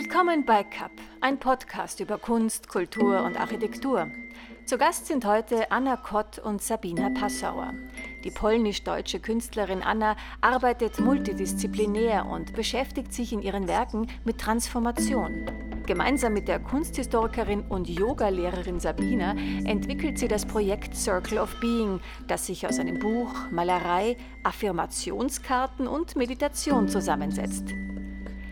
Willkommen bei CAP, ein Podcast über Kunst, Kultur und Architektur. Zu Gast sind heute Anna Kott und Sabina Passauer. Die polnisch-deutsche Künstlerin Anna arbeitet multidisziplinär und beschäftigt sich in ihren Werken mit Transformation. Gemeinsam mit der Kunsthistorikerin und Yogalehrerin Sabina entwickelt sie das Projekt Circle of Being, das sich aus einem Buch, Malerei, Affirmationskarten und Meditation zusammensetzt.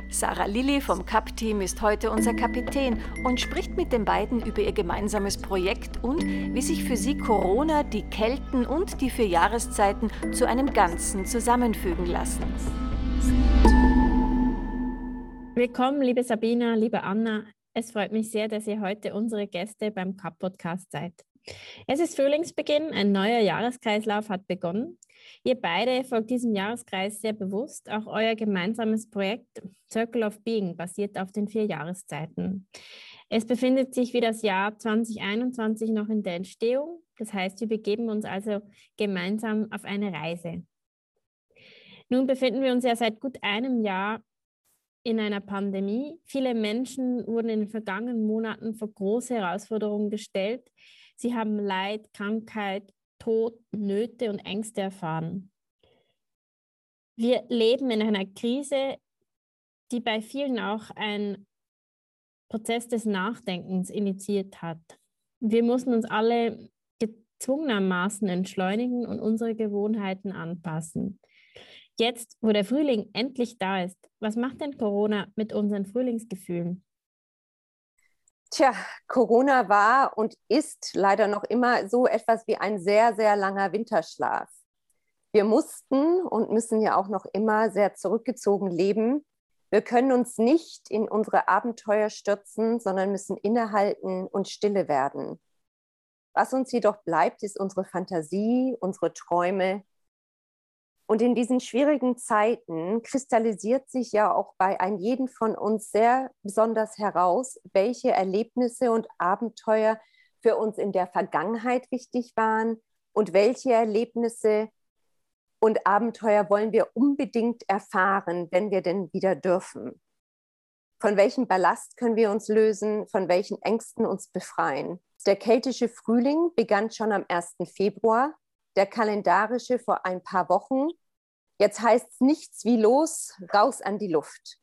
Sarah Lilly vom CAP-Team ist heute unser Kapitän und spricht mit den beiden über ihr gemeinsames Projekt und wie sich für sie Corona, die Kelten und die vier Jahreszeiten zu einem Ganzen zusammenfügen lassen. Willkommen, liebe Sabina, liebe Anna. Es freut mich sehr, dass ihr heute unsere Gäste beim CAP-Podcast seid. Es ist Frühlingsbeginn, ein neuer Jahreskreislauf hat begonnen. Ihr beide folgt diesem Jahreskreis sehr bewusst. Auch euer gemeinsames Projekt Circle of Being basiert auf den vier Jahreszeiten. Es befindet sich wie das Jahr 2021 noch in der Entstehung. Das heißt, wir begeben uns also gemeinsam auf eine Reise. Nun befinden wir uns ja seit gut einem Jahr in einer Pandemie. Viele Menschen wurden in den vergangenen Monaten vor große Herausforderungen gestellt. Sie haben Leid, Krankheit, Tod, Nöte und Ängste erfahren. Wir leben in einer Krise, die bei vielen auch ein Prozess des Nachdenkens initiiert hat. Wir mussten uns alle gezwungenermaßen entschleunigen und unsere Gewohnheiten anpassen. Jetzt, wo der Frühling endlich da ist, was macht denn Corona mit unseren Frühlingsgefühlen? Tja, Corona war und ist leider noch immer so etwas wie ein sehr, sehr langer Winterschlaf. Wir mussten und müssen ja auch noch immer sehr zurückgezogen leben. Wir können uns nicht in unsere Abenteuer stürzen, sondern müssen innehalten und stille werden. Was uns jedoch bleibt, ist unsere Fantasie, unsere Träume, und in diesen schwierigen Zeiten kristallisiert sich ja auch bei einem jeden von uns sehr besonders heraus, welche Erlebnisse und Abenteuer für uns in der Vergangenheit wichtig waren und welche Erlebnisse und Abenteuer wollen wir unbedingt erfahren, wenn wir denn wieder dürfen. Von welchem Ballast können wir uns lösen, von welchen Ängsten uns befreien. Der keltische Frühling begann schon am 1. Februar der kalendarische vor ein paar Wochen. Jetzt heißt es nichts wie los, raus an die Luft.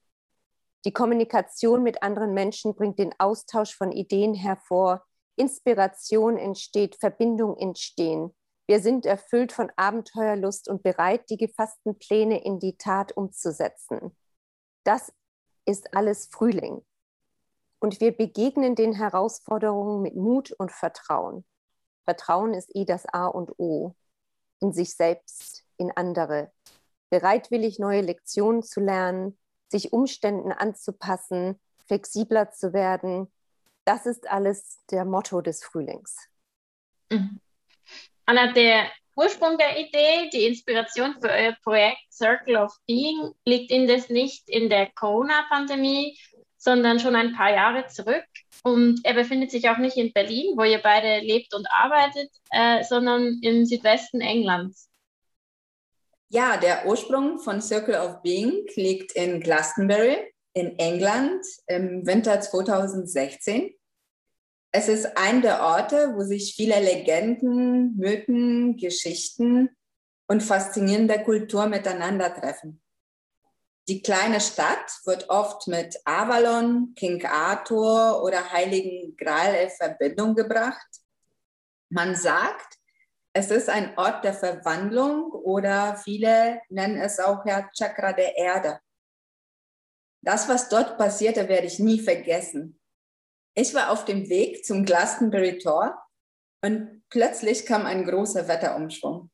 Die Kommunikation mit anderen Menschen bringt den Austausch von Ideen hervor, Inspiration entsteht, Verbindung entstehen. Wir sind erfüllt von Abenteuerlust und bereit, die gefassten Pläne in die Tat umzusetzen. Das ist alles Frühling. Und wir begegnen den Herausforderungen mit Mut und Vertrauen. Vertrauen ist eh das A und O in sich selbst, in andere, bereitwillig neue Lektionen zu lernen, sich Umständen anzupassen, flexibler zu werden. Das ist alles der Motto des Frühlings. Mhm. Anna, der Ursprung der Idee, die Inspiration für euer Projekt Circle of Being liegt indes nicht in der Corona-Pandemie, sondern schon ein paar Jahre zurück. Und er befindet sich auch nicht in Berlin, wo ihr beide lebt und arbeitet, äh, sondern im Südwesten Englands. Ja, der Ursprung von Circle of Being liegt in Glastonbury in England im Winter 2016. Es ist ein der Orte, wo sich viele Legenden, Mythen, Geschichten und faszinierende Kultur miteinander treffen. Die kleine Stadt wird oft mit Avalon, King Arthur oder Heiligen Gral in Verbindung gebracht. Man sagt, es ist ein Ort der Verwandlung oder viele nennen es auch ja Chakra der Erde. Das, was dort passierte, werde ich nie vergessen. Ich war auf dem Weg zum Glastonbury Tor und plötzlich kam ein großer Wetterumschwung.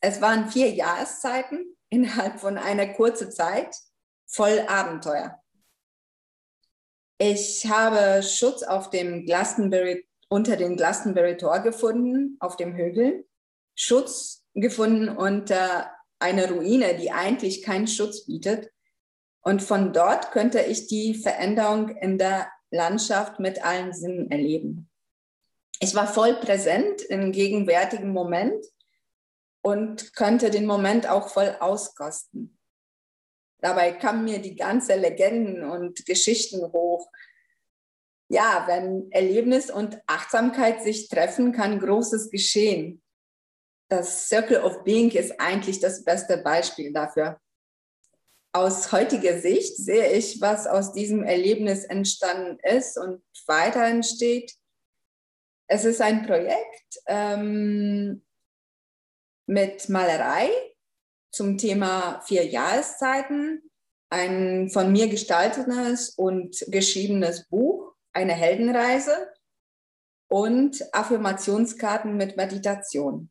Es waren vier Jahreszeiten innerhalb von einer kurzen Zeit voll Abenteuer. Ich habe Schutz auf dem Glastonbury, unter dem Glastonbury Tor gefunden, auf dem Hügel. Schutz gefunden unter einer Ruine, die eigentlich keinen Schutz bietet. Und von dort könnte ich die Veränderung in der Landschaft mit allen Sinnen erleben. Ich war voll präsent im gegenwärtigen Moment und könnte den Moment auch voll auskosten. Dabei kamen mir die ganzen Legenden und Geschichten hoch. Ja, wenn Erlebnis und Achtsamkeit sich treffen, kann Großes geschehen. Das Circle of Being ist eigentlich das beste Beispiel dafür. Aus heutiger Sicht sehe ich, was aus diesem Erlebnis entstanden ist und weiter entsteht. Es ist ein Projekt ähm, mit Malerei zum Thema vier Jahreszeiten, ein von mir gestaltetes und geschriebenes Buch, eine Heldenreise und Affirmationskarten mit Meditation.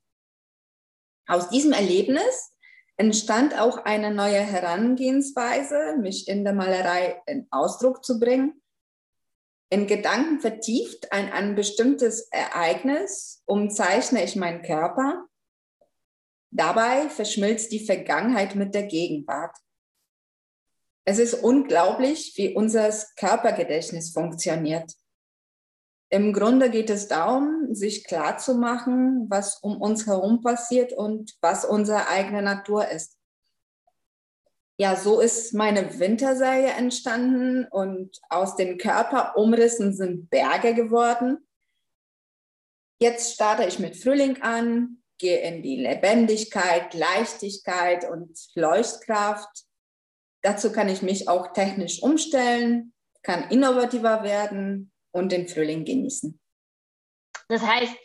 Aus diesem Erlebnis entstand auch eine neue Herangehensweise, mich in der Malerei in Ausdruck zu bringen. In Gedanken vertieft ein, ein bestimmtes Ereignis umzeichne ich meinen Körper. Dabei verschmilzt die Vergangenheit mit der Gegenwart. Es ist unglaublich, wie unser Körpergedächtnis funktioniert. Im Grunde geht es darum, sich klarzumachen, was um uns herum passiert und was unsere eigene Natur ist. Ja, so ist meine Winterserie entstanden und aus den Körperumrissen sind Berge geworden. Jetzt starte ich mit Frühling an, gehe in die Lebendigkeit, Leichtigkeit und Leuchtkraft. Dazu kann ich mich auch technisch umstellen, kann innovativer werden und den Frühling genießen. Das heißt,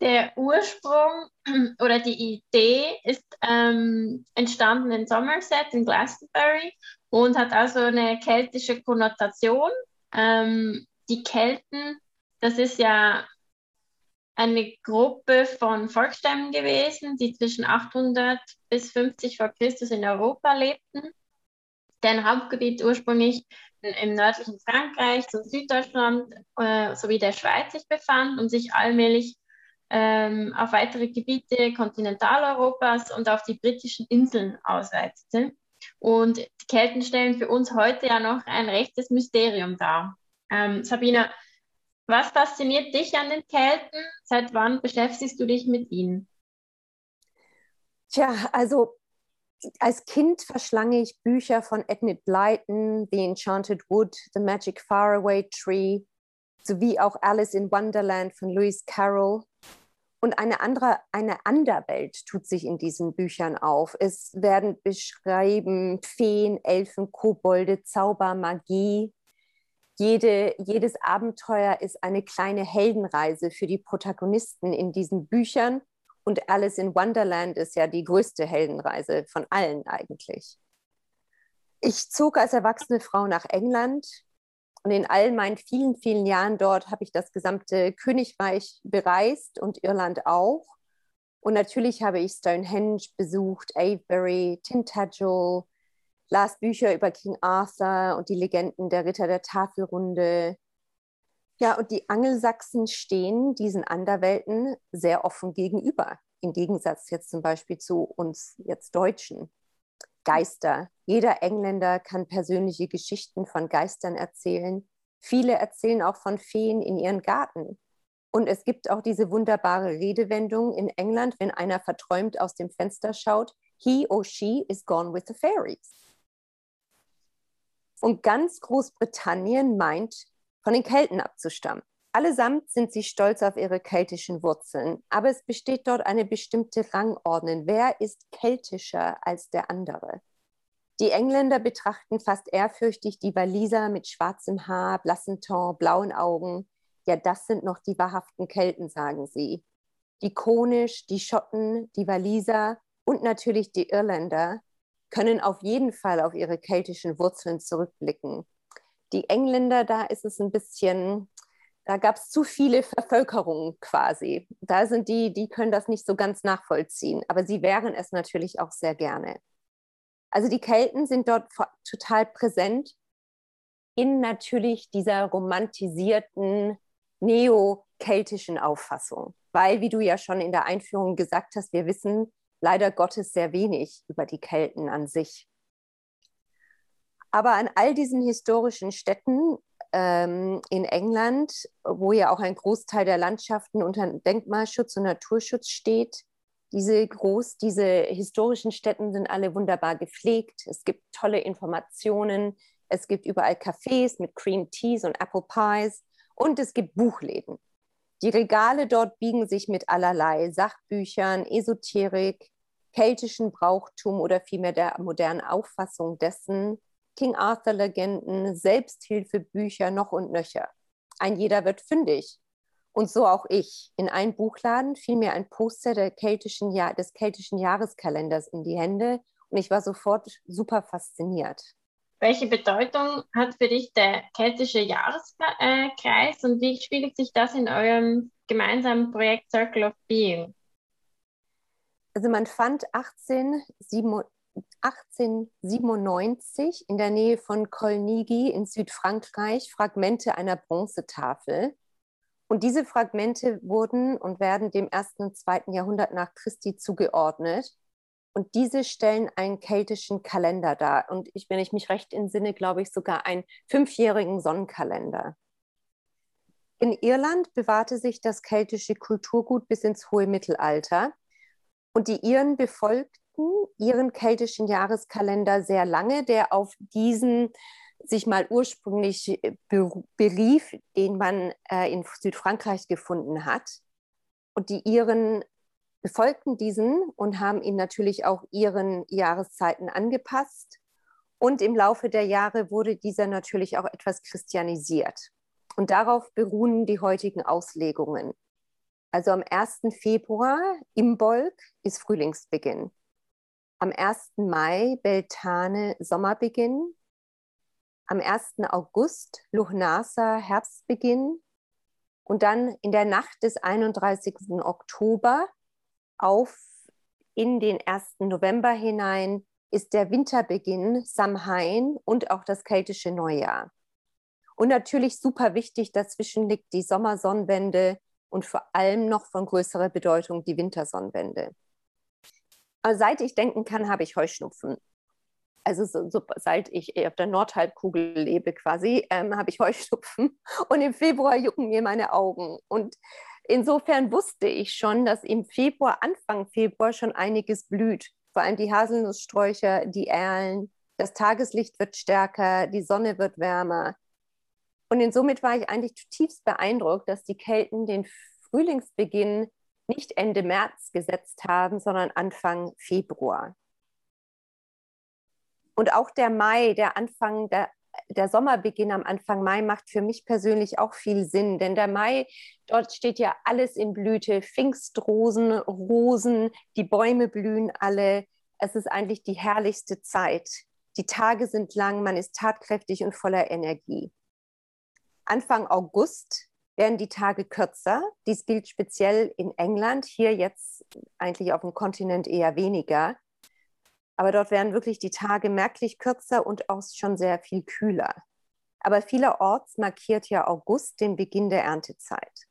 der Ursprung oder die Idee ist ähm, entstanden in Somerset in Glastonbury und hat also eine keltische Konnotation. Ähm, die Kelten, das ist ja eine Gruppe von Volksstämmen gewesen, die zwischen 800 bis 50 vor Christus in Europa lebten. Deren Hauptgebiet ursprünglich im nördlichen Frankreich, so Süddeutschland äh, sowie der Schweiz sich befand und sich allmählich ähm, auf weitere Gebiete Kontinentaleuropas und auf die britischen Inseln ausweitete. Und die Kelten stellen für uns heute ja noch ein rechtes Mysterium dar. Ähm, Sabina, was fasziniert dich an den Kelten? Seit wann beschäftigst du dich mit ihnen? Tja, also als Kind verschlange ich Bücher von Enid Blyton, The Enchanted Wood, The Magic Faraway Tree, sowie auch Alice in Wonderland von Lewis Carroll. Und eine andere, eine Anderwelt tut sich in diesen Büchern auf. Es werden beschrieben Feen, Elfen, Kobolde, Zauber, Magie. Jede, jedes Abenteuer ist eine kleine Heldenreise für die Protagonisten in diesen Büchern und Alice in Wonderland ist ja die größte Heldenreise von allen eigentlich. Ich zog als erwachsene Frau nach England und in all meinen vielen, vielen Jahren dort habe ich das gesamte Königreich bereist und Irland auch. Und natürlich habe ich Stonehenge besucht, Avebury, Tintagel, las Bücher über King Arthur und die Legenden der Ritter der Tafelrunde, ja, und die Angelsachsen stehen diesen Anderwelten sehr offen gegenüber, im Gegensatz jetzt zum Beispiel zu uns jetzt Deutschen. Geister. Jeder Engländer kann persönliche Geschichten von Geistern erzählen. Viele erzählen auch von Feen in ihren Garten. Und es gibt auch diese wunderbare Redewendung in England, wenn einer verträumt aus dem Fenster schaut, he or she is gone with the fairies. Und ganz Großbritannien meint, von den Kelten abzustammen. Allesamt sind sie stolz auf ihre keltischen Wurzeln, aber es besteht dort eine bestimmte Rangordnung. Wer ist keltischer als der andere? Die Engländer betrachten fast ehrfürchtig die Waliser mit schwarzem Haar, blassen Ton, blauen Augen. Ja, das sind noch die wahrhaften Kelten, sagen sie. Die Konisch, die Schotten, die Waliser und natürlich die Irländer können auf jeden Fall auf ihre keltischen Wurzeln zurückblicken die Engländer, da ist es ein bisschen, da gab es zu viele Vervölkerungen quasi. Da sind die, die können das nicht so ganz nachvollziehen, aber sie wären es natürlich auch sehr gerne. Also die Kelten sind dort total präsent in natürlich dieser romantisierten neo-keltischen Auffassung. Weil, wie du ja schon in der Einführung gesagt hast, wir wissen leider Gottes sehr wenig über die Kelten an sich. Aber an all diesen historischen Städten ähm, in England, wo ja auch ein Großteil der Landschaften unter Denkmalschutz und Naturschutz steht, Diese groß, diese historischen Städten sind alle wunderbar gepflegt. Es gibt tolle Informationen. Es gibt überall Cafés mit Cream Teas und Apple Pies. Und es gibt Buchläden. Die Regale dort biegen sich mit allerlei Sachbüchern, Esoterik, keltischen Brauchtum oder vielmehr der modernen Auffassung dessen, King Arthur-Legenden, Selbsthilfebücher noch und nöcher. Ein jeder wird fündig. Und so auch ich. In einen Buchladen fiel mir ein Poster keltischen des keltischen Jahreskalenders in die Hände und ich war sofort super fasziniert. Welche Bedeutung hat für dich der keltische Jahreskreis und wie spiegelt sich das in eurem gemeinsamen Projekt Circle of Being? Also man fand 1897 in der Nähe von Kolnigi in Südfrankreich Fragmente einer Bronzetafel. Und diese Fragmente wurden und werden dem ersten und zweiten Jahrhundert nach Christi zugeordnet. Und diese stellen einen keltischen Kalender dar. Und ich, wenn ich mich recht entsinne, glaube ich sogar einen fünfjährigen Sonnenkalender. In Irland bewahrte sich das keltische Kulturgut bis ins hohe Mittelalter. Und die Iren befolgten ihren keltischen Jahreskalender sehr lange, der auf diesen sich mal ursprünglich berief, den man äh, in Südfrankreich gefunden hat. Und die Iren befolgten diesen und haben ihn natürlich auch ihren Jahreszeiten angepasst. Und im Laufe der Jahre wurde dieser natürlich auch etwas christianisiert. Und darauf beruhen die heutigen Auslegungen. Also am 1. Februar im Bolk ist Frühlingsbeginn. Am 1. Mai Beltane Sommerbeginn. Am 1. August Luhnasa Herbstbeginn. Und dann in der Nacht des 31. Oktober auf in den 1. November hinein ist der Winterbeginn Samhain und auch das keltische Neujahr. Und natürlich super wichtig, dazwischen liegt die Sommersonnenwende und vor allem noch von größerer Bedeutung die Wintersonnenwende. Aber seit ich denken kann, habe ich Heuschnupfen. Also so, so, seit ich auf der Nordhalbkugel lebe quasi, ähm, habe ich Heuschnupfen. Und im Februar jucken mir meine Augen. Und insofern wusste ich schon, dass im Februar, Anfang Februar schon einiges blüht. Vor allem die Haselnusssträucher, die Erlen. Das Tageslicht wird stärker, die Sonne wird wärmer. Und insomit war ich eigentlich zutiefst beeindruckt, dass die Kelten den Frühlingsbeginn nicht Ende März gesetzt haben, sondern Anfang Februar. Und auch der Mai, der Anfang der der Sommerbeginn am Anfang Mai macht für mich persönlich auch viel Sinn, denn der Mai, dort steht ja alles in Blüte, Pfingstrosen, Rosen, die Bäume blühen alle. Es ist eigentlich die herrlichste Zeit. Die Tage sind lang, man ist tatkräftig und voller Energie. Anfang August werden die Tage kürzer. Dies gilt speziell in England, hier jetzt eigentlich auf dem Kontinent eher weniger. Aber dort werden wirklich die Tage merklich kürzer und auch schon sehr viel kühler. Aber vielerorts markiert ja August den Beginn der Erntezeit.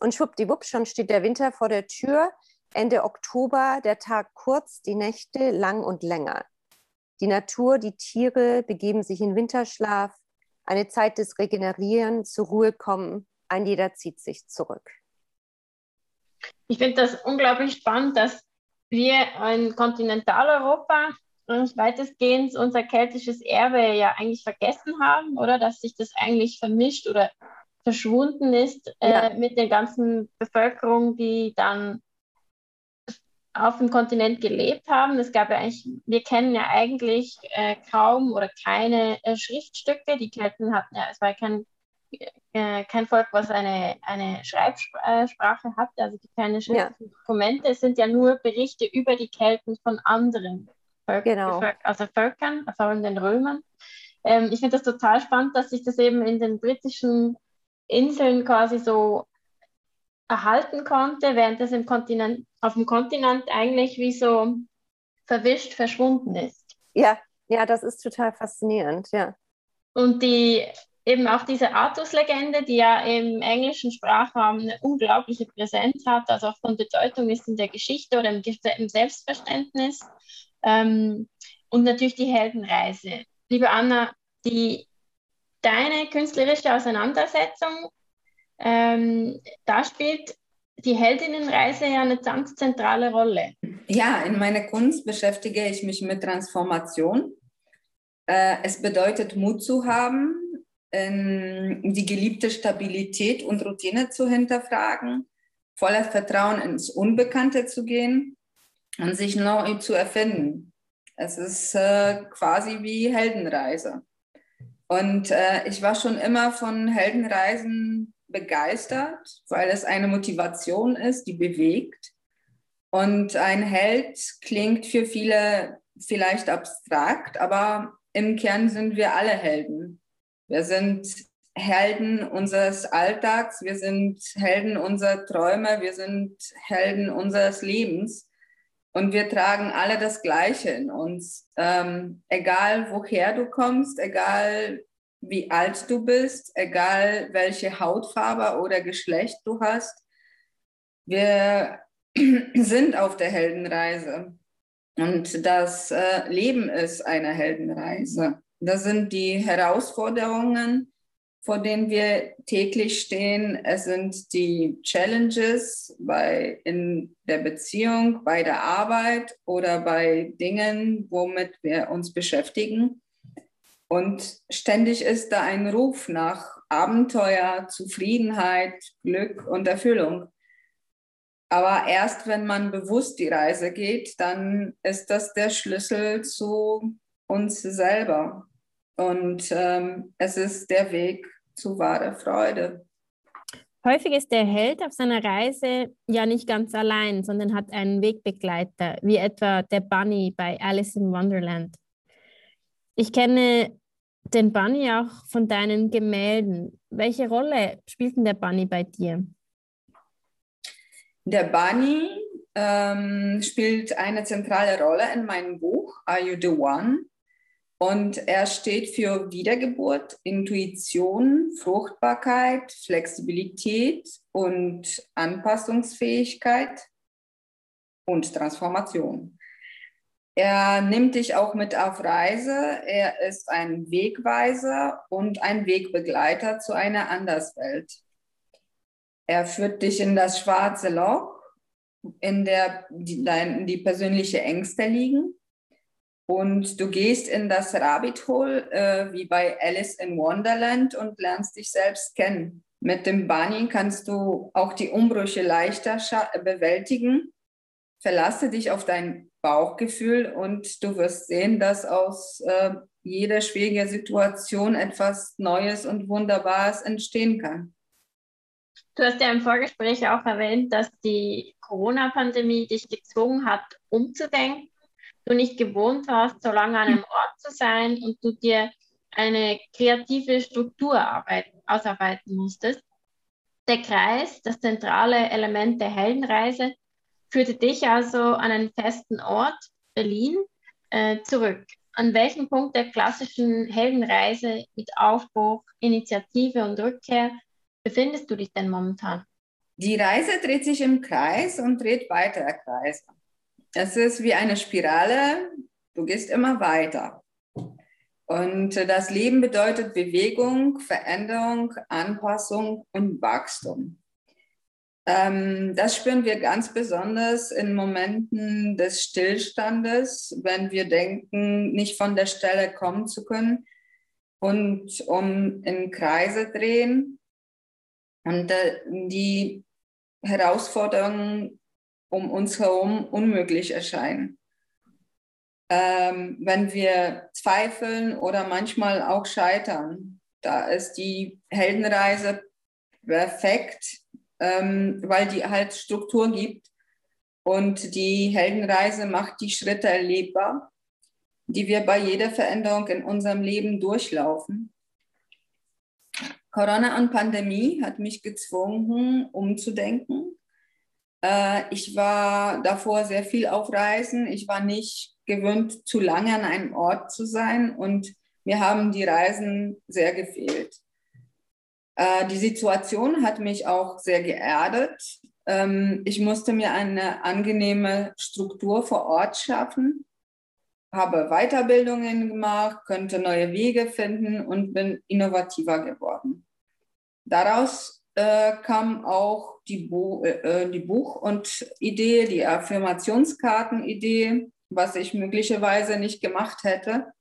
Und schwuppdiwupp, schon steht der Winter vor der Tür. Ende Oktober, der Tag kurz, die Nächte lang und länger. Die Natur, die Tiere begeben sich in Winterschlaf, eine Zeit des Regenerieren, zur Ruhe kommen, ein jeder zieht sich zurück. Ich finde das unglaublich spannend, dass wir in Kontinentaleuropa weitestgehend unser keltisches Erbe ja eigentlich vergessen haben, oder dass sich das eigentlich vermischt oder verschwunden ist äh, ja. mit der ganzen Bevölkerung, die dann auf dem Kontinent gelebt haben. Es gab ja eigentlich, wir kennen ja eigentlich äh, kaum oder keine äh, Schriftstücke. Die Kelten hatten ja, es war kein äh, kein Volk, was eine, eine Schreibsprache hat, also keine schriftlichen Dokumente. Es sind ja nur Berichte über die Kelten von anderen Völk genau. also Völkern, vor allem den Römern. Ähm, ich finde das total spannend, dass sich das eben in den britischen Inseln quasi so erhalten konnte, während das im Kontinent, auf dem Kontinent eigentlich wie so verwischt verschwunden ist. Ja, ja, das ist total faszinierend, ja. Und die eben auch diese Artus-Legende, die ja im englischen Sprachraum eine unglaubliche Präsenz hat, also auch von Bedeutung ist in der Geschichte oder im, im Selbstverständnis. Ähm, und natürlich die Heldenreise. Liebe Anna, die, deine künstlerische Auseinandersetzung, ähm, da spielt die Heldinnenreise ja eine ganz zentrale Rolle. Ja, in meiner Kunst beschäftige ich mich mit Transformation. Äh, es bedeutet, Mut zu haben, die geliebte Stabilität und Routine zu hinterfragen, voller Vertrauen ins Unbekannte zu gehen und sich neu zu erfinden. Es ist äh, quasi wie Heldenreise. Und äh, ich war schon immer von Heldenreisen begeistert, weil es eine Motivation ist, die bewegt. Und ein Held klingt für viele vielleicht abstrakt, aber im Kern sind wir alle Helden. Wir sind Helden unseres Alltags, wir sind Helden unserer Träume, wir sind Helden unseres Lebens. Und wir tragen alle das Gleiche in uns. Ähm, egal woher du kommst, egal wie alt du bist, egal welche Hautfarbe oder Geschlecht du hast. Wir sind auf der Heldenreise. Und das äh, Leben ist eine Heldenreise. Das sind die Herausforderungen, vor denen wir täglich stehen. Es sind die Challenges bei, in der Beziehung, bei der Arbeit oder bei Dingen, womit wir uns beschäftigen. Und ständig ist da ein Ruf nach Abenteuer, Zufriedenheit, Glück und Erfüllung. Aber erst wenn man bewusst die Reise geht, dann ist das der Schlüssel zu uns selber. Und ähm, es ist der Weg zu wahrer Freude. Häufig ist der Held auf seiner Reise ja nicht ganz allein, sondern hat einen Wegbegleiter, wie etwa der Bunny bei Alice in Wonderland. Ich kenne den Bunny auch von deinen Gemälden. Welche Rolle spielt denn der Bunny bei dir? Der Bunny ähm, spielt eine zentrale Rolle in meinem Buch Are You the One? Und er steht für Wiedergeburt, Intuition, Fruchtbarkeit, Flexibilität und Anpassungsfähigkeit und Transformation. Er nimmt dich auch mit auf Reise. Er ist ein Wegweiser und ein Wegbegleiter zu einer Anderswelt. Er führt dich in das schwarze Loch, in der die, dein, die persönliche Ängste liegen. Und du gehst in das Rabbit Hole, äh, wie bei Alice in Wonderland, und lernst dich selbst kennen. Mit dem Bunny kannst du auch die Umbrüche leichter bewältigen. Verlasse dich auf dein Bauchgefühl und du wirst sehen, dass aus äh, jeder schwierigen Situation etwas Neues und Wunderbares entstehen kann. Du hast ja im Vorgespräch auch erwähnt, dass die Corona-Pandemie dich gezwungen hat, umzudenken. Du nicht gewohnt warst, so lange an einem Ort zu sein und du dir eine kreative Struktur arbeiten, ausarbeiten musstest. Der Kreis, das zentrale Element der Heldenreise, führte dich also an einen festen Ort, Berlin, äh, zurück. An welchem Punkt der klassischen Heldenreise mit Aufbruch, Initiative und Rückkehr befindest du dich denn momentan? Die Reise dreht sich im Kreis und dreht weitere Kreise. Es ist wie eine Spirale, du gehst immer weiter. Und das Leben bedeutet Bewegung, Veränderung, Anpassung und Wachstum. Ähm, das spüren wir ganz besonders in Momenten des Stillstandes, wenn wir denken, nicht von der Stelle kommen zu können und um in Kreise drehen und äh, die Herausforderungen um uns herum unmöglich erscheinen. Ähm, wenn wir zweifeln oder manchmal auch scheitern, da ist die Heldenreise perfekt, ähm, weil die halt Struktur gibt. Und die Heldenreise macht die Schritte erlebbar, die wir bei jeder Veränderung in unserem Leben durchlaufen. Corona und Pandemie hat mich gezwungen, umzudenken. Äh, ich war davor sehr viel auf Reisen. Ich war nicht gewöhnt, zu lange an einem Ort zu sein und mir haben die Reisen sehr gefehlt. Äh, die Situation hat mich auch sehr geerdet. Ähm, ich musste mir eine angenehme Struktur vor Ort schaffen, habe Weiterbildungen gemacht, könnte neue Wege finden und bin innovativer geworden. Daraus äh, kam auch die, Bu äh, die Buch- und Idee, die Affirmationskarten-Idee, was ich möglicherweise nicht gemacht hätte.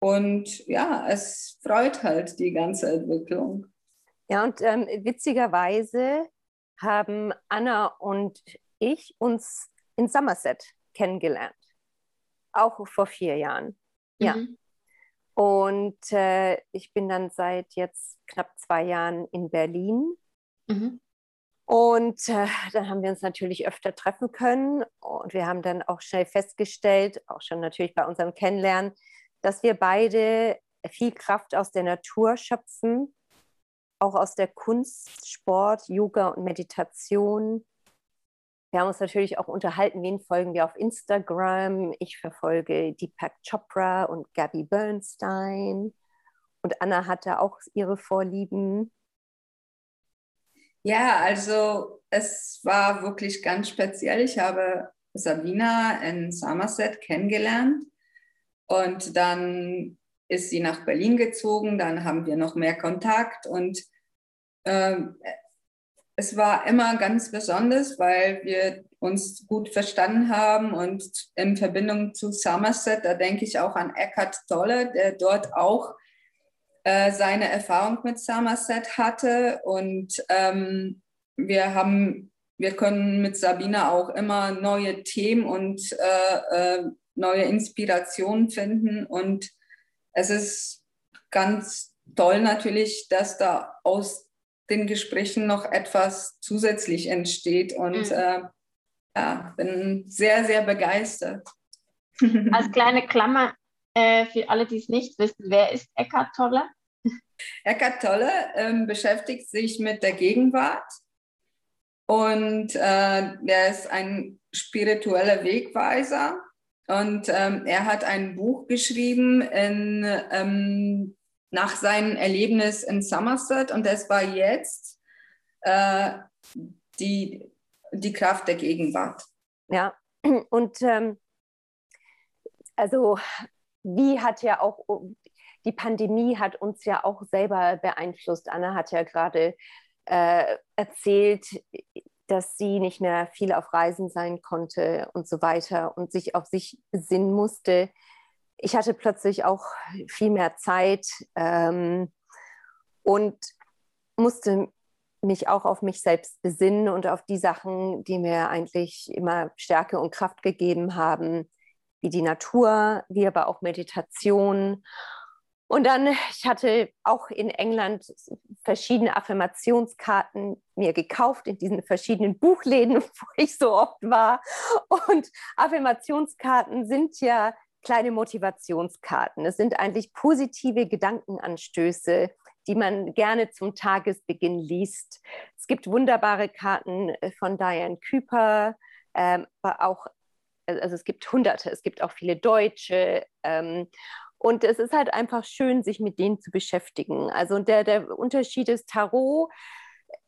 Und ja, es freut halt die ganze Entwicklung. Ja, und ähm, witzigerweise haben Anna und ich uns in Somerset kennengelernt. Auch vor vier Jahren. Ja. Mhm. Und äh, ich bin dann seit jetzt knapp zwei Jahren in Berlin. Mhm. Und äh, dann haben wir uns natürlich öfter treffen können. Und wir haben dann auch schnell festgestellt, auch schon natürlich bei unserem Kennenlernen, dass wir beide viel Kraft aus der Natur schöpfen, auch aus der Kunst, Sport, Yoga und Meditation. Wir haben uns natürlich auch unterhalten, wen folgen wir auf Instagram. Ich verfolge Deepak Chopra und Gabby Bernstein. Und Anna hatte auch ihre Vorlieben. Ja, also es war wirklich ganz speziell. Ich habe Sabina in Somerset kennengelernt und dann ist sie nach Berlin gezogen, dann haben wir noch mehr Kontakt und äh, es war immer ganz besonders, weil wir uns gut verstanden haben und in Verbindung zu Somerset, da denke ich auch an Eckhart Tolle, der dort auch äh, seine Erfahrung mit Somerset hatte und ähm, wir haben wir können mit Sabina auch immer neue Themen und äh, äh neue Inspirationen finden. Und es ist ganz toll natürlich, dass da aus den Gesprächen noch etwas zusätzlich entsteht. Und mhm. äh, ja, bin sehr, sehr begeistert. Als kleine Klammer äh, für alle, die es nicht wissen, wer ist Eckhart Tolle? Eckhart Tolle ähm, beschäftigt sich mit der Gegenwart und äh, er ist ein spiritueller Wegweiser und ähm, er hat ein Buch geschrieben in, ähm, nach seinem Erlebnis in Somerset und das war jetzt äh, die, die Kraft der Gegenwart. Ja, und ähm, also wie hat ja auch, die Pandemie hat uns ja auch selber beeinflusst. Anna hat ja gerade äh, erzählt, dass sie nicht mehr viel auf Reisen sein konnte und so weiter und sich auf sich besinnen musste. Ich hatte plötzlich auch viel mehr Zeit ähm, und musste mich auch auf mich selbst besinnen und auf die Sachen, die mir eigentlich immer Stärke und Kraft gegeben haben, wie die Natur, wie aber auch Meditation und dann, ich hatte auch in England verschiedene Affirmationskarten mir gekauft in diesen verschiedenen Buchläden, wo ich so oft war. Und Affirmationskarten sind ja kleine Motivationskarten. Es sind eigentlich positive Gedankenanstöße, die man gerne zum Tagesbeginn liest. Es gibt wunderbare Karten äh, von Diane Küper, ähm, aber auch, also es gibt hunderte, es gibt auch viele deutsche. Ähm, und es ist halt einfach schön, sich mit denen zu beschäftigen. Also der, der Unterschied ist, Tarot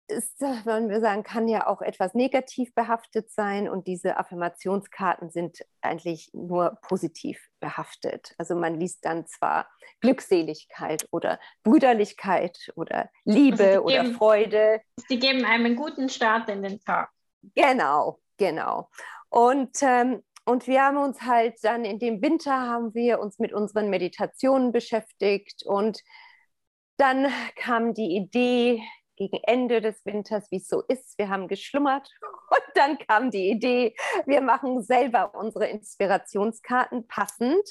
ist, wenn wir sagen, kann ja auch etwas negativ behaftet sein und diese Affirmationskarten sind eigentlich nur positiv behaftet. Also man liest dann zwar Glückseligkeit oder Brüderlichkeit oder Liebe also oder Freude. Sie geben einem einen guten Start in den Tag. Genau, genau. Und ähm, und wir haben uns halt dann in dem Winter haben wir uns mit unseren Meditationen beschäftigt und dann kam die Idee gegen Ende des Winters, wie es so ist. Wir haben geschlummert und dann kam die Idee, wir machen selber unsere Inspirationskarten passend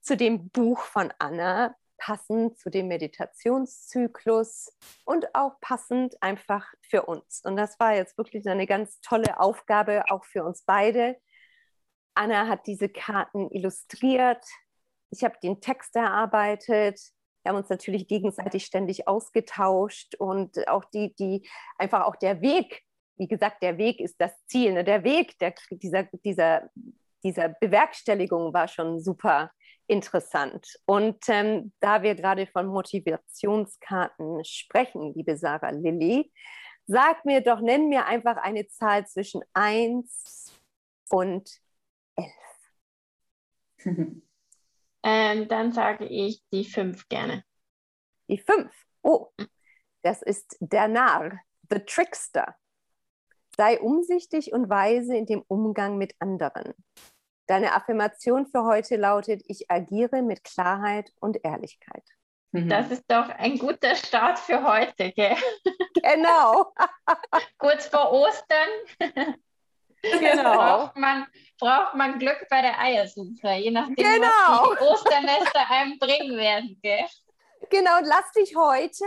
zu dem Buch von Anna, passend zu dem Meditationszyklus und auch passend einfach für uns. Und das war jetzt wirklich eine ganz tolle Aufgabe, auch für uns beide Anna hat diese Karten illustriert. Ich habe den Text erarbeitet. Wir haben uns natürlich gegenseitig ständig ausgetauscht und auch die, die, einfach auch der Weg, wie gesagt, der Weg ist das Ziel. Ne? Der Weg der, dieser, dieser, dieser Bewerkstelligung war schon super interessant. Und ähm, da wir gerade von Motivationskarten sprechen, liebe Sarah Lilly, sag mir doch, nenn mir einfach eine Zahl zwischen 1 und elf. ähm, dann sage ich die fünf gerne. Die fünf. Oh, das ist der Narr, the Trickster. Sei umsichtig und weise in dem Umgang mit anderen. Deine Affirmation für heute lautet, ich agiere mit Klarheit und Ehrlichkeit. Mhm. Das ist doch ein guter Start für heute, gell? Genau. Kurz vor Ostern. Genau. braucht, man, braucht man Glück bei der Eiersuche, je nachdem, genau. was die Osternester einem bringen werden, gell? Genau, und lass dich heute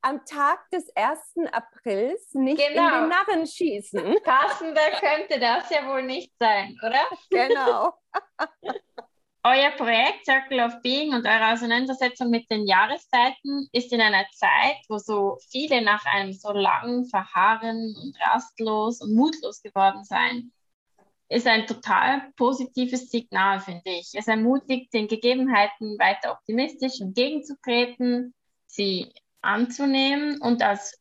am Tag des 1. Aprils nicht genau. in den Narren schießen. Passender könnte das ja wohl nicht sein, oder? Genau. Euer Projekt Circle of Being und eure Auseinandersetzung mit den Jahreszeiten ist in einer Zeit, wo so viele nach einem so langen Verharren und rastlos und mutlos geworden sein, ist ein total positives Signal, finde ich. Es ermutigt, den Gegebenheiten weiter optimistisch entgegenzutreten, sie anzunehmen und als,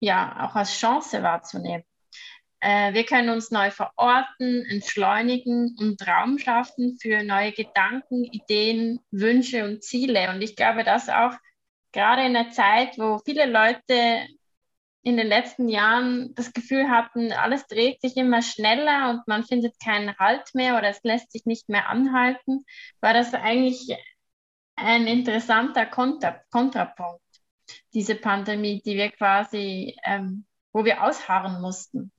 ja, auch als Chance wahrzunehmen. Äh, wir können uns neu verorten, entschleunigen und Raum schaffen für neue Gedanken, Ideen, Wünsche und Ziele. Und ich glaube, dass auch gerade in der Zeit, wo viele Leute in den letzten Jahren das Gefühl hatten, alles dreht sich immer schneller und man findet keinen Halt mehr oder es lässt sich nicht mehr anhalten, war das eigentlich ein interessanter Kontra Kontrapunkt, diese Pandemie, die wir quasi, ähm, wo wir ausharren mussten.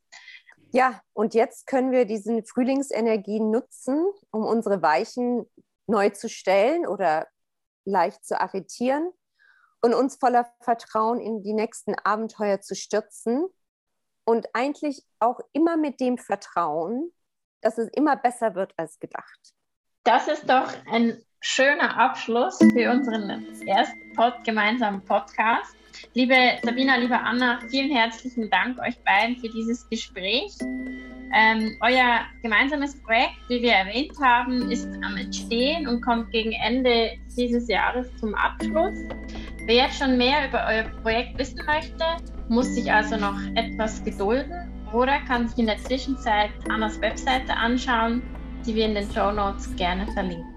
Ja, und jetzt können wir diesen Frühlingsenergien nutzen, um unsere Weichen neu zu stellen oder leicht zu arretieren und uns voller Vertrauen in die nächsten Abenteuer zu stürzen und eigentlich auch immer mit dem Vertrauen, dass es immer besser wird als gedacht. Das ist doch ein schöner Abschluss für unseren ersten Pod gemeinsamen Podcast. Liebe Sabina, liebe Anna, vielen herzlichen Dank euch beiden für dieses Gespräch. Ähm, euer gemeinsames Projekt, wie wir erwähnt haben, ist am Entstehen und kommt gegen Ende dieses Jahres zum Abschluss. Wer jetzt schon mehr über euer Projekt wissen möchte, muss sich also noch etwas gedulden oder kann sich in der Zwischenzeit Annas Webseite anschauen, die wir in den Show Notes gerne verlinken.